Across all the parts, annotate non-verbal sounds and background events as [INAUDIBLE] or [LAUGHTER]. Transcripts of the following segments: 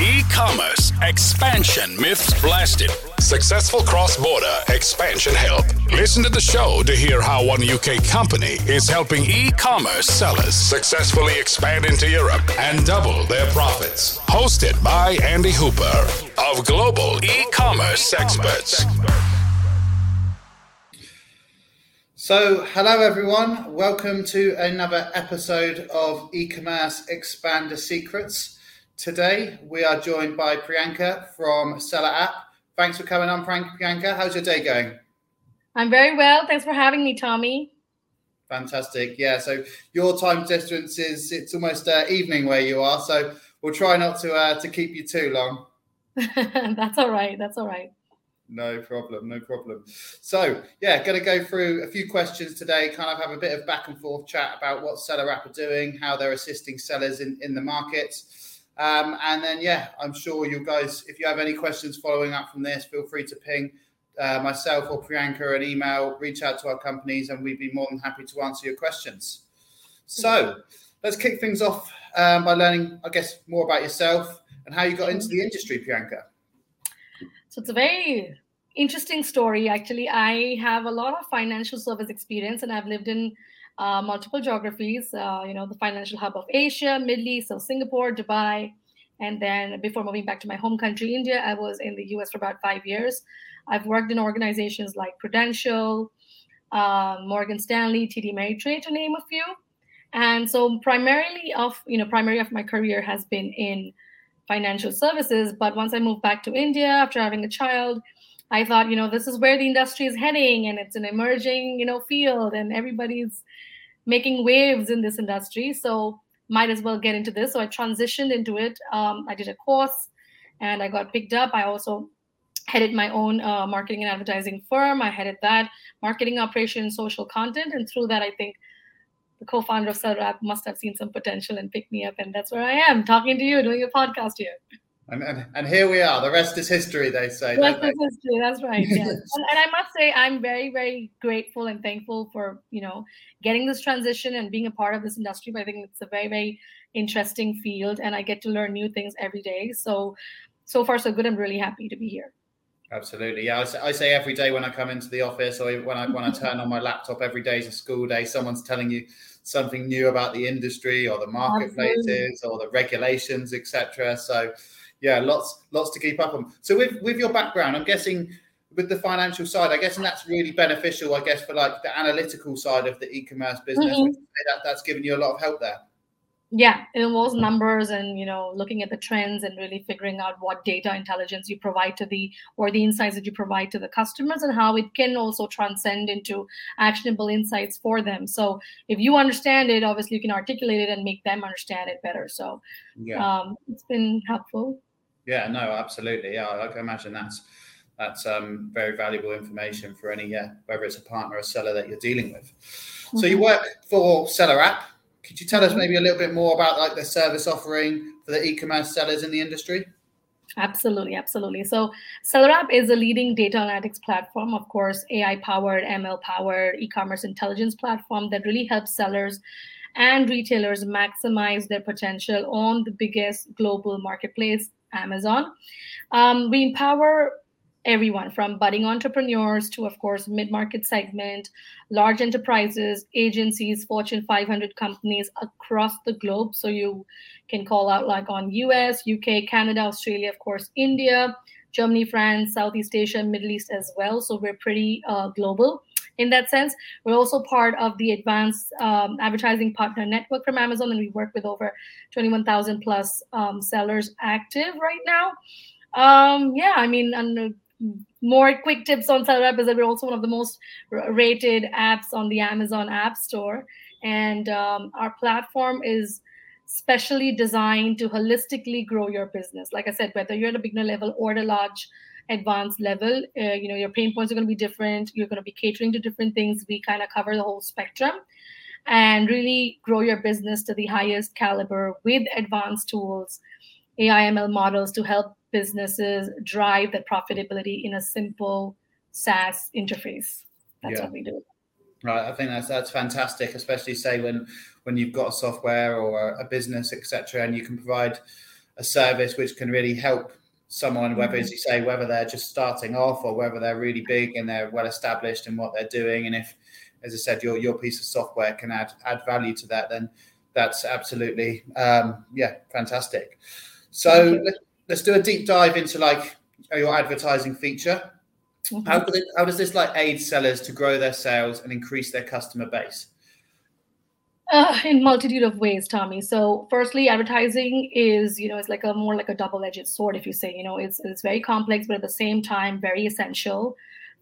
E-commerce expansion myths blasted. Successful cross-border expansion help. Listen to the show to hear how one UK company is helping e-commerce sellers successfully expand into Europe and double their profits. Hosted by Andy Hooper of Global E-commerce Experts. So, hello everyone. Welcome to another episode of e-commerce expander secrets. Today we are joined by Priyanka from Seller App. Thanks for coming on, Priyanka. How's your day going? I'm very well. Thanks for having me, Tommy. Fantastic. Yeah. So your time distance is it's almost uh, evening where you are. So we'll try not to uh, to keep you too long. [LAUGHS] That's all right. That's all right. No problem, no problem. So, yeah, going to go through a few questions today, kind of have a bit of back and forth chat about what Seller App are doing, how they're assisting sellers in, in the market. Um, and then, yeah, I'm sure you guys, if you have any questions following up from this, feel free to ping uh, myself or Priyanka an email, reach out to our companies, and we'd be more than happy to answer your questions. So, let's kick things off um, by learning, I guess, more about yourself and how you got into the industry, Priyanka. So it's a very interesting story. Actually, I have a lot of financial service experience, and I've lived in uh, multiple geographies. Uh, you know, the financial hub of Asia, Middle East, so Singapore, Dubai, and then before moving back to my home country, India, I was in the U.S. for about five years. I've worked in organizations like Prudential, uh, Morgan Stanley, TD Ameritrade, to name a few. And so, primarily of you know, primary of my career has been in financial services. But once I moved back to India after having a child, I thought, you know, this is where the industry is heading and it's an emerging, you know, field and everybody's making waves in this industry. So might as well get into this. So I transitioned into it. Um, I did a course and I got picked up. I also headed my own uh, marketing and advertising firm. I headed that marketing operation, social content. And through that, I think the co-founder of Seller must have seen some potential and picked me up, and that's where I am, talking to you, doing a podcast here. And, and, and here we are. The rest is history, they say. The rest is history. That's right. Yeah. [LAUGHS] and, and, I must say, I'm very, very grateful and thankful for you know getting this transition and being a part of this industry. But I think it's a very, very interesting field, and I get to learn new things every day. So, so far, so good. I'm really happy to be here. Absolutely, yeah. I say, I say, every day when I come into the office, or when I when I turn on my laptop, every day is a school day. Someone's telling you something new about the industry, or the marketplaces, Absolutely. or the regulations, etc. So, yeah, lots lots to keep up on. So, with with your background, I'm guessing with the financial side, I guess, and that's really beneficial, I guess, for like the analytical side of the e-commerce business. Mm-hmm. That, that's given you a lot of help there yeah it involves numbers and you know looking at the trends and really figuring out what data intelligence you provide to the or the insights that you provide to the customers and how it can also transcend into actionable insights for them so if you understand it obviously you can articulate it and make them understand it better so yeah um, it's been helpful yeah no absolutely yeah i can imagine that's that's um, very valuable information for any yeah whether it's a partner or a seller that you're dealing with mm-hmm. so you work for seller app could you tell us maybe a little bit more about like the service offering for the e-commerce sellers in the industry? Absolutely, absolutely. So Seller App is a leading data analytics platform, of course, AI powered, ML powered e-commerce intelligence platform that really helps sellers and retailers maximize their potential on the biggest global marketplace, Amazon. Um, we empower everyone from budding entrepreneurs to of course mid-market segment large enterprises agencies fortune 500 companies across the globe. So you can call out like on us uk canada australia of course india germany france southeast asia middle east as well. So we're pretty uh, global in that sense we're also part of the advanced um, advertising partner network from amazon and we work with over 21000 plus um, sellers active right now um, yeah i mean and more quick tips on Seller App is that we're also one of the most rated apps on the Amazon App Store. And um, our platform is specially designed to holistically grow your business. Like I said, whether you're at a beginner level or at a large advanced level, uh, you know, your pain points are going to be different. You're going to be catering to different things. We kind of cover the whole spectrum and really grow your business to the highest caliber with advanced tools, AIML models to help businesses drive the profitability in a simple SaaS interface. That's yeah. what we do. Right, I think that's that's fantastic, especially say when when you've got a software or a business, etc., and you can provide a service which can really help someone, whether as you say, whether they're just starting off or whether they're really big and they're well established in what they're doing, and if, as I said, your your piece of software can add add value to that, then that's absolutely um, yeah fantastic. So let, us do a deep dive into like your advertising feature. Mm-hmm. How, it, how does this like aid sellers to grow their sales and increase their customer base? Uh, in multitude of ways, Tommy. So, firstly, advertising is, you know, it's like a more like a double-edged sword. If you say, you know, it's it's very complex, but at the same time, very essential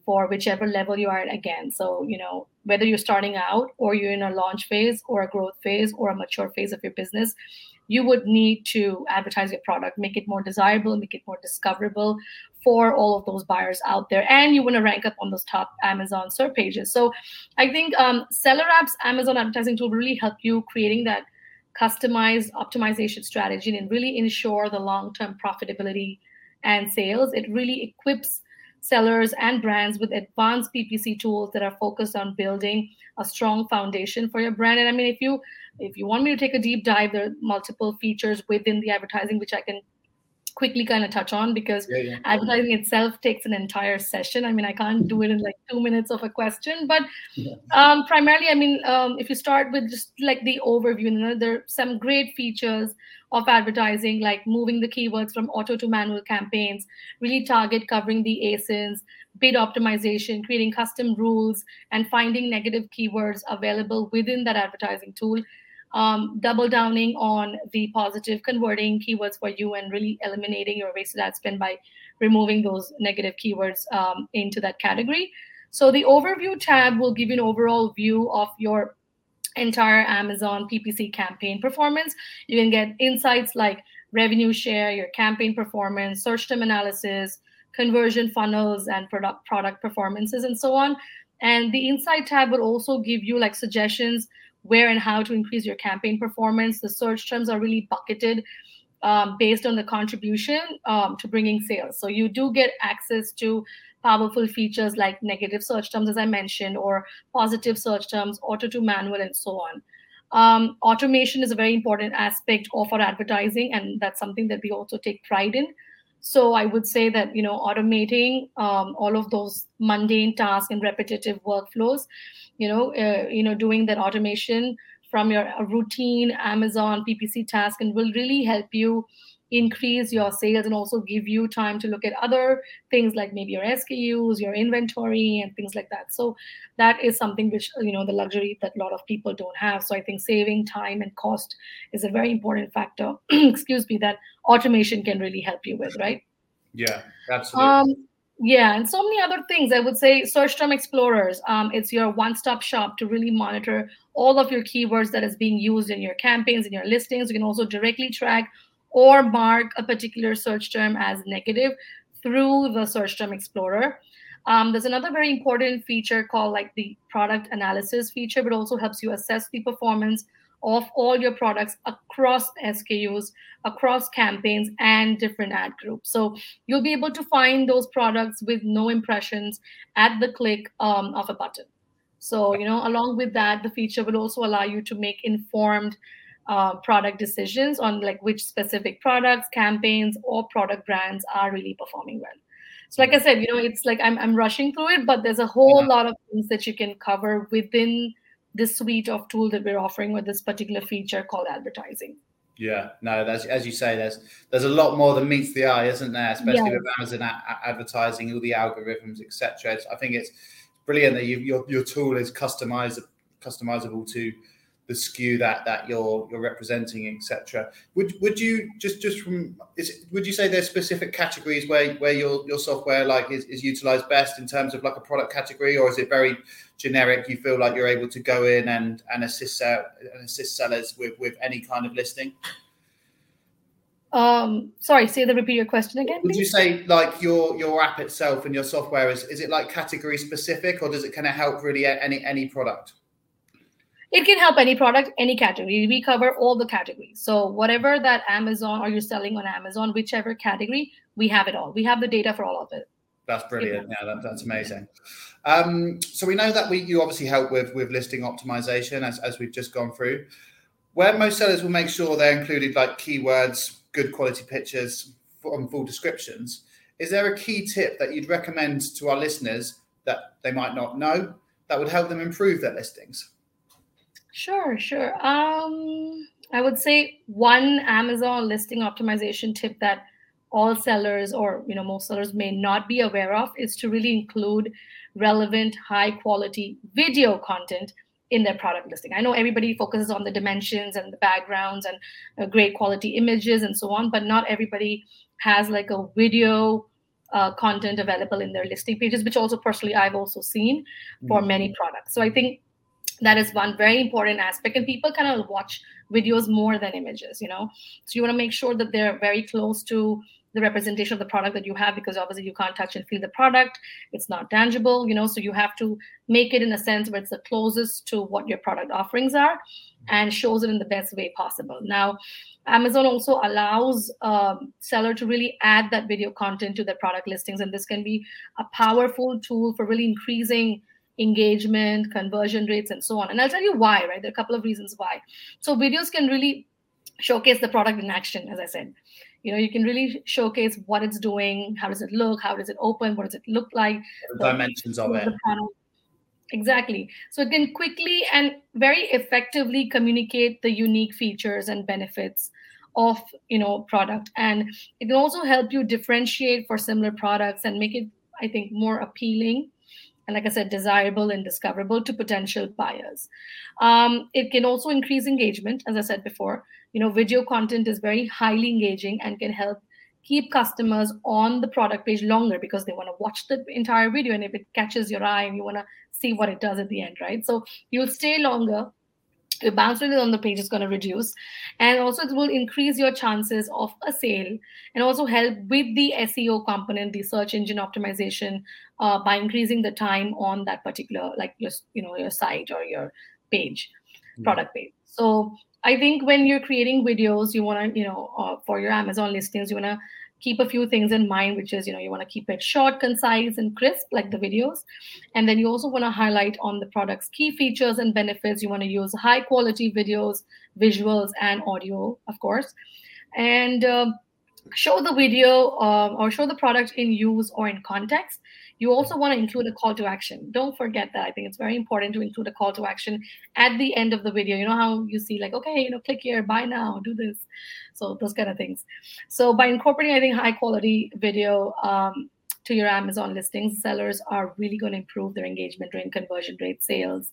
for whichever level you are at. Again, so you know, whether you're starting out or you're in a launch phase or a growth phase or a mature phase of your business, you would need to advertise your product, make it more desirable, make it more discoverable for all of those buyers out there. And you want to rank up on those top Amazon search pages. So I think um, Seller App's Amazon advertising tool really help you creating that customized optimization strategy and really ensure the long-term profitability and sales. It really equips sellers and brands with advanced PPC tools that are focused on building a strong foundation for your brand. And I mean, if you if you want me to take a deep dive, there are multiple features within the advertising which I can quickly kind of touch on because yeah, yeah. advertising itself takes an entire session. I mean, I can't do it in like two minutes of a question, but um, primarily, I mean, um, if you start with just like the overview, you know, there are some great features of advertising, like moving the keywords from auto to manual campaigns, really target covering the ASINs, bid optimization, creating custom rules, and finding negative keywords available within that advertising tool um, double downing on the positive converting keywords for you and really eliminating your wasted ad spend by removing those negative keywords um, into that category. So the overview tab will give you an overall view of your entire Amazon PPC campaign performance. You can get insights like revenue share, your campaign performance, search term analysis, conversion funnels, and product product performances, and so on. And the insight tab will also give you like suggestions where and how to increase your campaign performance. The search terms are really bucketed um, based on the contribution um, to bringing sales. So you do get access to powerful features like negative search terms, as I mentioned, or positive search terms, auto to manual, and so on. Um, automation is a very important aspect of our advertising, and that's something that we also take pride in. So I would say that you know automating um, all of those mundane tasks and repetitive workflows you know uh, you know doing that automation from your routine amazon ppc task and will really help you increase your sales and also give you time to look at other things like maybe your SKUs, your inventory, and things like that. So that is something which you know the luxury that a lot of people don't have. So I think saving time and cost is a very important factor. [CLEARS THROAT] excuse me, that automation can really help you with, right? Yeah, absolutely. Um, yeah and so many other things i would say search term explorers um, it's your one-stop shop to really monitor all of your keywords that is being used in your campaigns in your listings you can also directly track or mark a particular search term as negative through the search term explorer um, there's another very important feature called like the product analysis feature but also helps you assess the performance of all your products across SKUs, across campaigns, and different ad groups. So you'll be able to find those products with no impressions at the click um, of a button. So, you know, along with that, the feature will also allow you to make informed uh, product decisions on like which specific products, campaigns, or product brands are really performing well. So, like I said, you know, it's like I'm, I'm rushing through it, but there's a whole yeah. lot of things that you can cover within this suite of tool that we're offering with this particular feature called advertising. Yeah, no, that's as you say. There's there's a lot more than meets the eye, isn't there? Especially yeah. with Amazon a- advertising, all the algorithms, etc. I think it's brilliant that you, your your tool is customizable customizable to the SKU that that you're you're representing, etc. Would would you just just from is would you say there's specific categories where where your your software like is, is utilized best in terms of like a product category, or is it very generic? You feel like you're able to go in and and assist uh, and assist sellers with with any kind of listing. Um, sorry, say the repeat your question again. Would please? you say like your your app itself and your software is is it like category specific, or does it kind of help really any any product? It can help any product any category. We cover all the categories. So whatever that amazon or you're selling on amazon whichever category we have it all. We have the data for all of it. That's brilliant. Yeah. That, that's amazing. Um, so we know that we you obviously help with with listing optimization as, as we've just gone through. Where most sellers will make sure they're included like keywords good quality pictures from full descriptions. Is there a key tip that you'd recommend to our listeners that they might not know that would help them improve their listings? Sure, sure. Um, I would say one Amazon listing optimization tip that all sellers or you know most sellers may not be aware of is to really include relevant high quality video content in their product listing. I know everybody focuses on the dimensions and the backgrounds and uh, great quality images and so on, but not everybody has like a video uh, content available in their listing pages, which also personally I've also seen for mm-hmm. many products. So I think that is one very important aspect, and people kind of watch videos more than images, you know. So you want to make sure that they're very close to the representation of the product that you have because obviously you can't touch and feel the product it's not tangible you know so you have to make it in a sense where it's the closest to what your product offerings are and shows it in the best way possible now amazon also allows um, seller to really add that video content to their product listings and this can be a powerful tool for really increasing engagement conversion rates and so on. And i'll tell you why right? There are a couple of reasons why. So videos can really showcase the product in action as i said. You know you can really showcase what it's doing how does it look how does it open what does it look like. The dimensions of it. Exactly. So it can quickly and very effectively communicate the unique features and benefits of you know product. And it can also help you differentiate for similar products and make it i think more appealing and like i said desirable and discoverable to potential buyers. Um, it can also increase engagement as i said before. You know video content is very highly engaging and can help keep customers on the product page longer because they want to watch the entire video and if it catches your eye and you want to see what it does at the end right? So you'll stay longer your bounce rate on the page is going to reduce and also it will increase your chances of a sale and also help with the seo component the search engine optimization uh, by increasing the time on that particular like your you know your site or your page mm-hmm. product page so I think when you're creating videos, you want to, you know, uh, for your Amazon listings, you want to keep a few things in mind, which is, you know, you want to keep it short, concise, and crisp, like the videos. And then you also want to highlight on the product's key features and benefits. You want to use high quality videos, visuals, and audio, of course. And uh, show the video uh, or show the product in use or in context you also want to include a call to action. Don't forget that. I think it's very important to include a call to action at the end of the video. You know how you see, like, okay, you know, click here, buy now, do this. So those kind of things. So by incorporating, I think, high quality video um, to your Amazon listings, sellers are really going to improve their engagement rate, conversion rate, sales,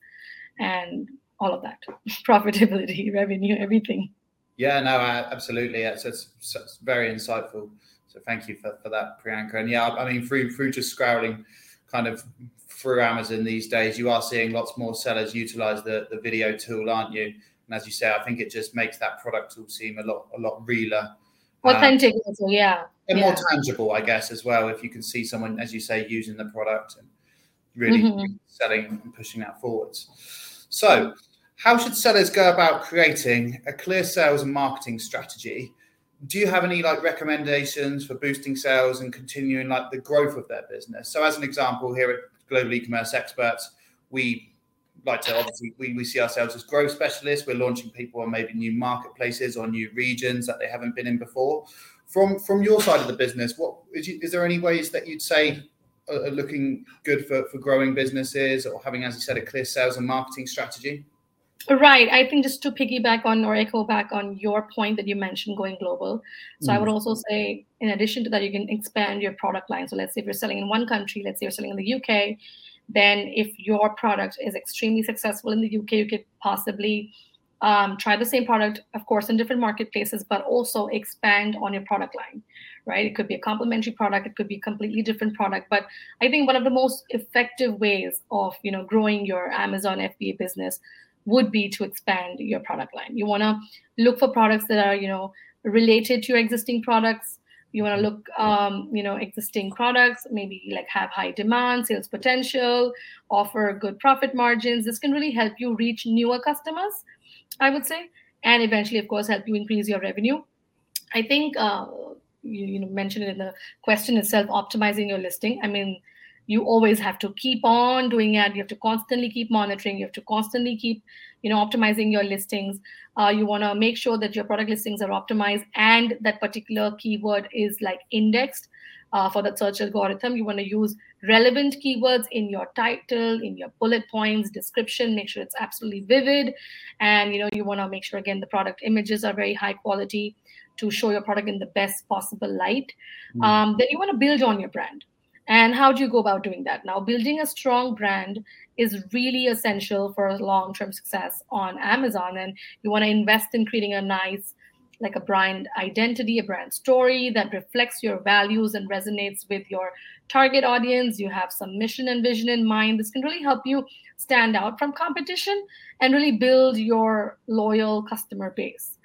and all of that, [LAUGHS] profitability, [LAUGHS] revenue, everything. Yeah, no, absolutely. It's, it's, it's very insightful. So thank you for, for that, Priyanka. And yeah, I mean, through through just scrolling kind of through Amazon these days, you are seeing lots more sellers utilize the, the video tool, aren't you? And as you say, I think it just makes that product tool seem a lot a lot realer. Authentic, um, yeah. And yeah. more tangible, I guess, as well. If you can see someone, as you say, using the product and really mm-hmm. selling and pushing that forwards. So, how should sellers go about creating a clear sales and marketing strategy do you have any like recommendations for boosting sales and continuing like the growth of their business? So, as an example, here at Global E-commerce Experts, we like to obviously we, we see ourselves as growth specialists. We're launching people on maybe new marketplaces or new regions that they haven't been in before. From from your side of the business, what is, you, is there any ways that you'd say are looking good for, for growing businesses or having, as you said, a clear sales and marketing strategy? Right. I think just to piggyback on or echo back on your point that you mentioned going global. So mm. I would mm. also say, in addition to that, you can expand your product line. So let's say if you're selling in one country, let's say you're selling in the UK, then if your product is extremely successful in the UK, you could possibly um, try the same product, of course, in different marketplaces, but also expand on your product line, right? It could be a complementary product, it could be a completely different product. But I think one of the most effective ways of, you know, growing your Amazon FBA business would be to expand your product line. You want to look for products that are, you know, related to your existing products. You want to look, um, you know, existing products, maybe like have high demand, sales potential, offer good profit margins. This can really help you reach newer customers, I would say, and eventually, of course, help you increase your revenue. I think uh, you, you know mentioned it in the question itself, optimizing your listing. I mean, you always have to keep on doing it you have to constantly keep monitoring. You have to constantly keep you know optimizing your listings. Uh, you want to make sure that your product listings are optimized and that particular keyword is like indexed uh, for that search algorithm. You want to use relevant keywords in your title in your bullet points description make sure it's absolutely vivid. And you know you want to make sure again the product images are very high quality to show your product in the best possible light. Mm. um, then you want to build on your brand and how do you go about doing that? Now, building a strong brand is really essential for long term success on Amazon. And you want to invest in creating a nice, like a brand identity, a brand story that reflects your values and resonates with your target audience. You have some mission and vision in mind. This can really help you stand out from competition and really build your loyal customer base,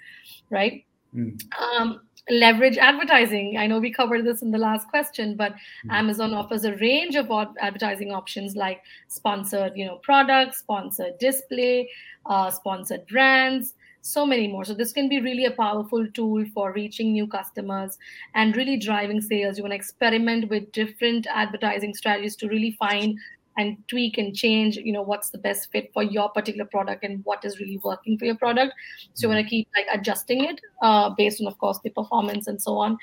right? Mm. Um, leverage advertising. I know we covered this in the last question but mm-hmm. amazon offers a range of advertising options like sponsored you know products sponsored display uh, sponsored brands so many more. So this can be really a powerful tool for reaching new customers and really driving sales. You want to experiment with different advertising strategies to really find and tweak and change you know what's the best fit for your particular product and what is really working for your product. So you want to keep like adjusting it uh, based on of course the performance and so on.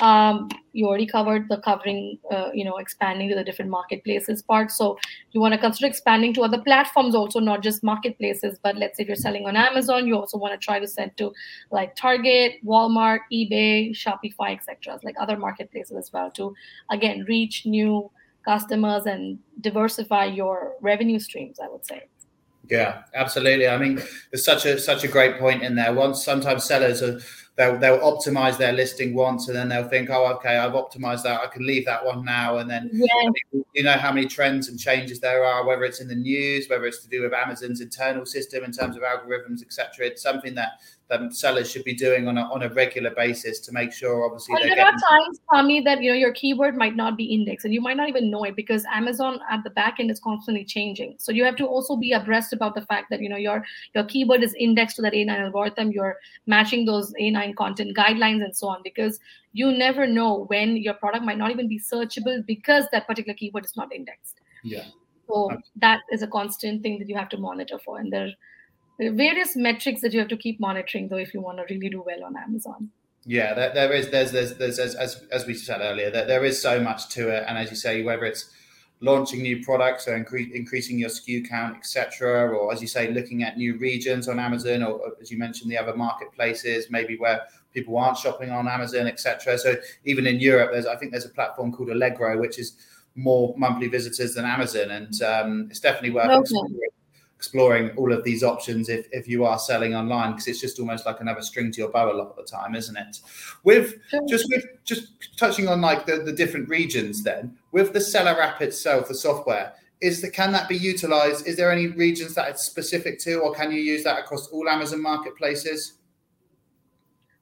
Um, you already covered the covering uh, you know expanding to the different marketplaces part. So you want to consider expanding to other platforms also not just marketplaces but let's say if you're selling on amazon you also want to try to send to like target walmart ebay shopify etc like other marketplaces as well to again reach new customers and diversify your revenue streams i would say. Yeah absolutely. I mean there's such a such a great point in there. Once sometimes sellers are they'll, they'll optimize their listing once and then they'll think oh okay i've optimized that. I can leave that one now. And then yeah. you know how many trends and changes there are whether it's in the news whether it's to do with amazon's internal system in terms of algorithms etc it's something that that sellers should be doing on a, on a regular basis to make sure obviously well, there getting... are times Tommy that you know your keyword might not be indexed and you might not even know it because Amazon at the back end is constantly changing. So you have to also be abreast about the fact that you know your your keyword is indexed to that A9 algorithm. You're matching those A9 content guidelines and so on because you never know when your product might not even be searchable because that particular keyword is not indexed. Yeah. So that is a constant thing that you have to monitor for and there various metrics that you have to keep monitoring though if you want to really do well on amazon yeah there, there is there's there's, there's as, as, as we said earlier there, there is so much to it and as you say whether it's launching new products or incre- increasing your SKU count, etc., or as you say, looking at new regions on Amazon, or, or, as you mentioned, the other marketplaces, maybe where people aren't shopping on Amazon, etc. So even in Europe, there's I think there's a platform called Allegro, which is more monthly visitors than Amazon, and um, it's definitely worth okay exploring all of these options if, if you are selling online because it's just almost like another string to your bow a lot of the time isn't it? With just with just touching on like the, the different regions then with the seller app itself the software is that can that be utilized? Is there any regions that it's specific to or can you use that across all amazon marketplaces?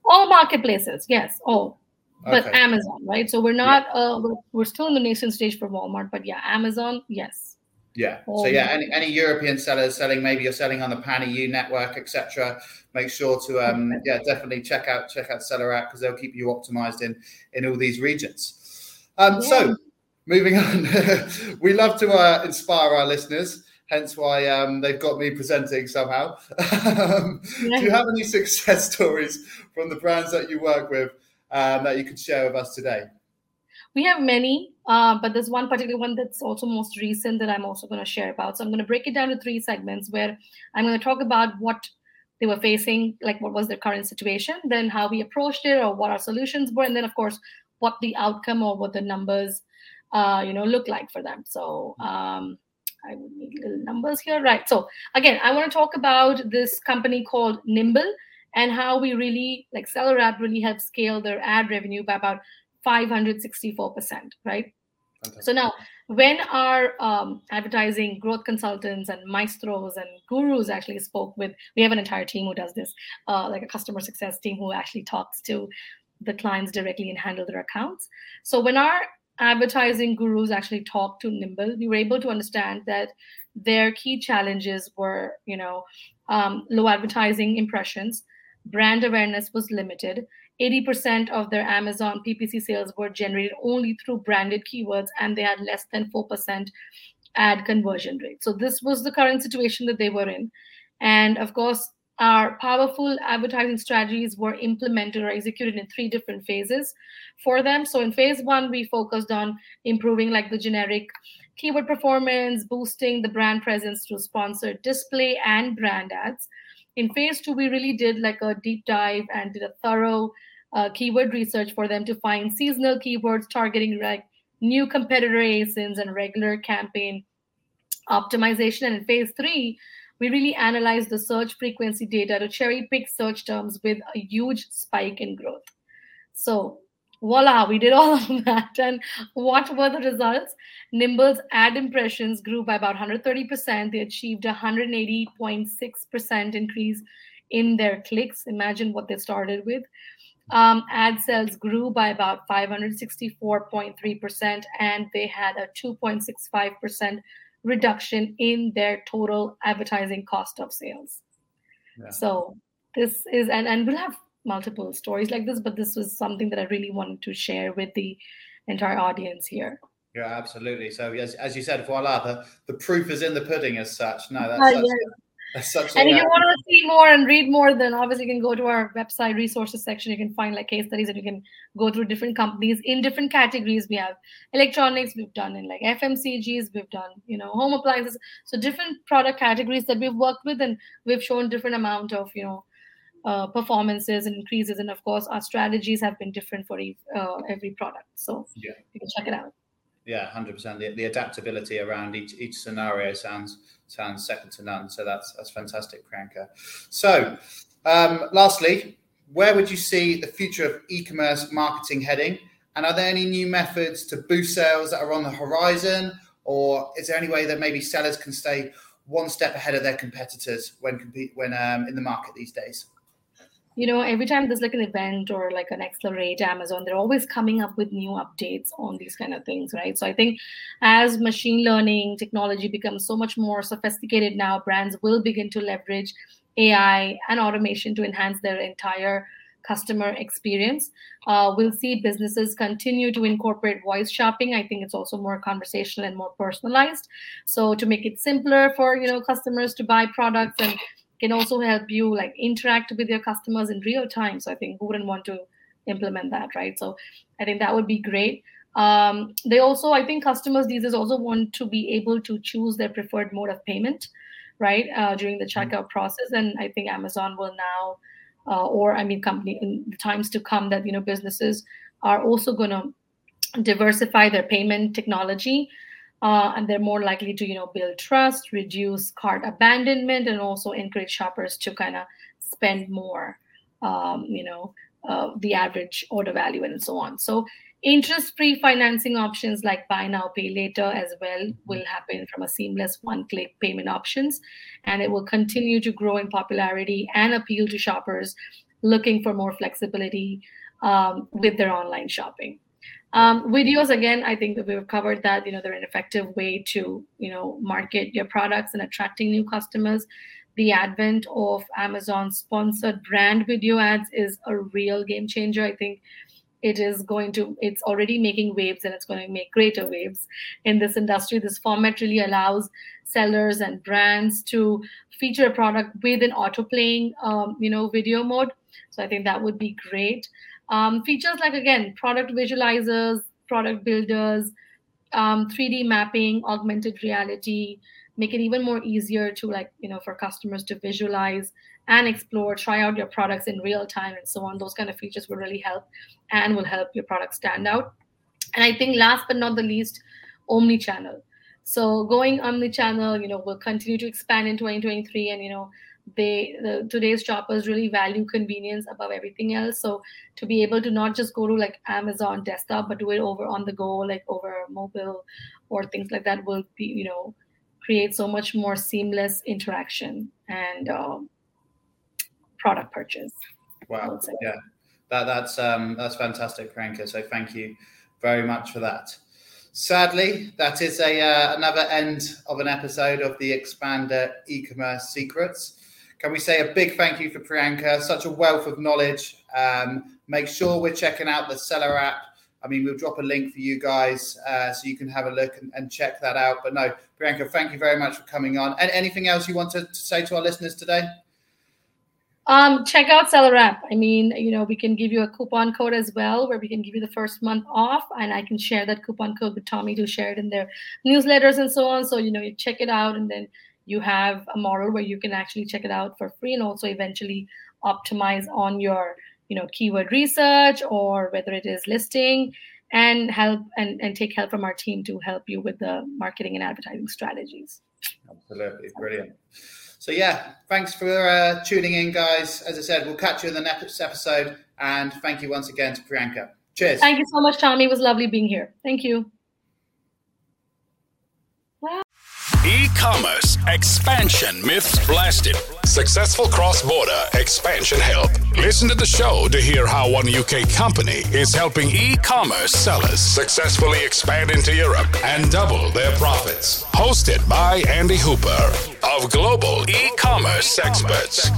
All marketplaces yes all. But okay. amazon right? So we're not yeah. uh, we're, we're still in the nascent stage for walmart but yeah amazon yes yeah. So yeah, any, any European sellers selling, maybe you're selling on the Pan EU network, etc. Make sure to um, yeah, definitely check out check out Seller app because they'll keep you optimized in in all these regions. Um, yeah. So moving on, [LAUGHS] we love to uh, inspire our listeners. Hence why um, they've got me presenting somehow. um, [LAUGHS] yeah. Do you have any success [LAUGHS] stories from the brands that you work with um, that you could share with us today? We have many, uh, but there's one particular one that's also most recent that I'm also going to share about. So I'm going to break it down to three segments where I'm going to talk about what they were facing, like what was their current situation, then how we approached it or what our solutions were, and then of course what the outcome or what the numbers, uh, you know, look like for them. So um, I would need little numbers here, right? So again, I want to talk about this company called Nimble and how we really like Seller App really helped scale their ad revenue by about 564%, right? Fantastic. So now, when our um, advertising growth consultants and maestros and gurus actually spoke with, we have an entire team who does this, uh, like a customer success team who actually talks to the clients directly and handle their accounts. So when our advertising gurus actually talked to Nimble, we were able to understand that their key challenges were, you know, um, low advertising impressions, brand awareness was limited, 80% of their Amazon PPC sales were generated only through branded keywords, and they had less than 4% ad conversion rate. So, this was the current situation that they were in. And of course, our powerful advertising strategies were implemented or executed in three different phases for them. So, in phase one, we focused on improving like the generic keyword performance, boosting the brand presence through sponsored display and brand ads. In phase two, we really did like a deep dive and did a thorough uh, keyword research for them to find seasonal keywords targeting like new competitor ASINs and regular campaign optimization. And in phase three, we really analyzed the search frequency data to cherry pick search terms with a huge spike in growth. So, voila, we did all of [LAUGHS] that. And what were the results? Nimble's ad impressions grew by about 130%. They achieved a 180.6% increase in their clicks. Imagine what they started with. Um, ad sales grew by about 564.3%, and they had a 2.65% reduction in their total advertising cost of sales. Yeah. So this is and and we'll have multiple stories like this, but this was something that I really wanted to share with the entire audience here. Yeah, absolutely. So as, as you said, voila, the, the proof is in the pudding as such. No, that's, uh, yeah and if you want to see more and read more, then obviously you can go to our website resources section. You can find like case studies and you can go through different companies in different categories. We have electronics, we've done in like FMCGs, we've done, you know, home appliances. So different product categories that we've worked with and we've shown different amount of, you know, uh, performances and increases. And of course, our strategies have been different for uh, every product. So yeah. you can check it out. Yeah, hundred percent. The, the adaptability around each each scenario sounds sounds second to none. So that's that's fantastic, Priyanka. So, um, lastly, where would you see the future of e-commerce marketing heading? And are there any new methods to boost sales that are on the horizon, or is there any way that maybe sellers can stay one step ahead of their competitors when compete when um, in the market these days? You know every time there's like an event or like an accelerate amazon they're always coming up with new updates on these kind of things right? So i think as machine learning technology becomes so much more sophisticated now brands will begin to leverage ai and automation to enhance their entire customer experience. Uh, we'll see businesses continue to incorporate voice shopping. I think it's also more conversational and more personalized. So to make it simpler for you know customers to buy products and can also help you like interact with your customers in real time. So I think who wouldn't want to implement that, right? So I think that would be great. Um, they also, I think customers these days also want to be able to choose their preferred mode of payment, right, uh, during the mm-hmm. checkout process. And I think Amazon will now, uh, or I mean, company in the times to come, that you know businesses are also going to diversify their payment technology uh, and they're more likely to you know build trust reduce cart abandonment and also encourage shoppers to kind of spend more um, you know uh, the average order value and so on. So interest-free financing options like buy now pay later as well will happen from a seamless one-click payment options. And it will continue to grow in popularity and appeal to shoppers looking for more flexibility um, with their online shopping um, videos, again, I think that we've covered that. You know, they're an effective way to you know market your products and attracting new customers. The advent of Amazon sponsored brand video ads is a real game changer. I think it is going to it's already making waves and it's going to make greater waves in this industry this format really allows sellers and brands to feature a product with an auto playing um, you know video mode so i think that would be great um, features like, again, product visualizers, product builders, um, 3D mapping, augmented reality, make it even more easier to like, you know, for customers to visualize and explore, try out your products in real time and so on. Those kind of features will really help and will help your product stand out. And I think last but not the least, omni-channel. So going omni-channel, you know, will continue to expand in 2023 and, you know, they the, today's shoppers really value convenience above everything else. So to be able to not just go to like amazon desktop but do it over on the go like over mobile or things like that will be you know create so much more seamless interaction and um, product purchase wow. yeah. That, that's um that's fantastic Priyanka. so thank you very much for that. Sadly that is a uh, another end of an episode of the expander e-commerce secrets can we say a big thank you for Priyanka? Such a wealth of knowledge. Um, make sure we're checking out the Seller app. I mean, we'll drop a link for you guys uh, so you can have a look and, and, check that out. But no, Priyanka, thank you very much for coming on. And anything else you want to, to say to our listeners today? Um, check out Seller app. I mean, you know, we can give you a coupon code as well, where we can give you the first month off, and I can share that coupon code with Tommy to share it in their newsletters and so on. So you know, you check it out, and then you have a model where you can actually check it out for free, and also eventually optimize on your, you know, keyword research or whether it is listing, and help and, and take help from our team to help you with the marketing and advertising strategies. Absolutely, brilliant. So yeah, thanks for uh, tuning in, guys. As I said, we'll catch you in the next episode. And thank you once again to Priyanka. Cheers. Thank you so much, Tommy. It was lovely being here. Thank you. E-commerce expansion myths blasted. Successful cross-border expansion help. Listen to the show to hear how one UK company is helping e-commerce sellers successfully expand into Europe and double their profits. Hosted by Andy Hooper of Global E-commerce Experts.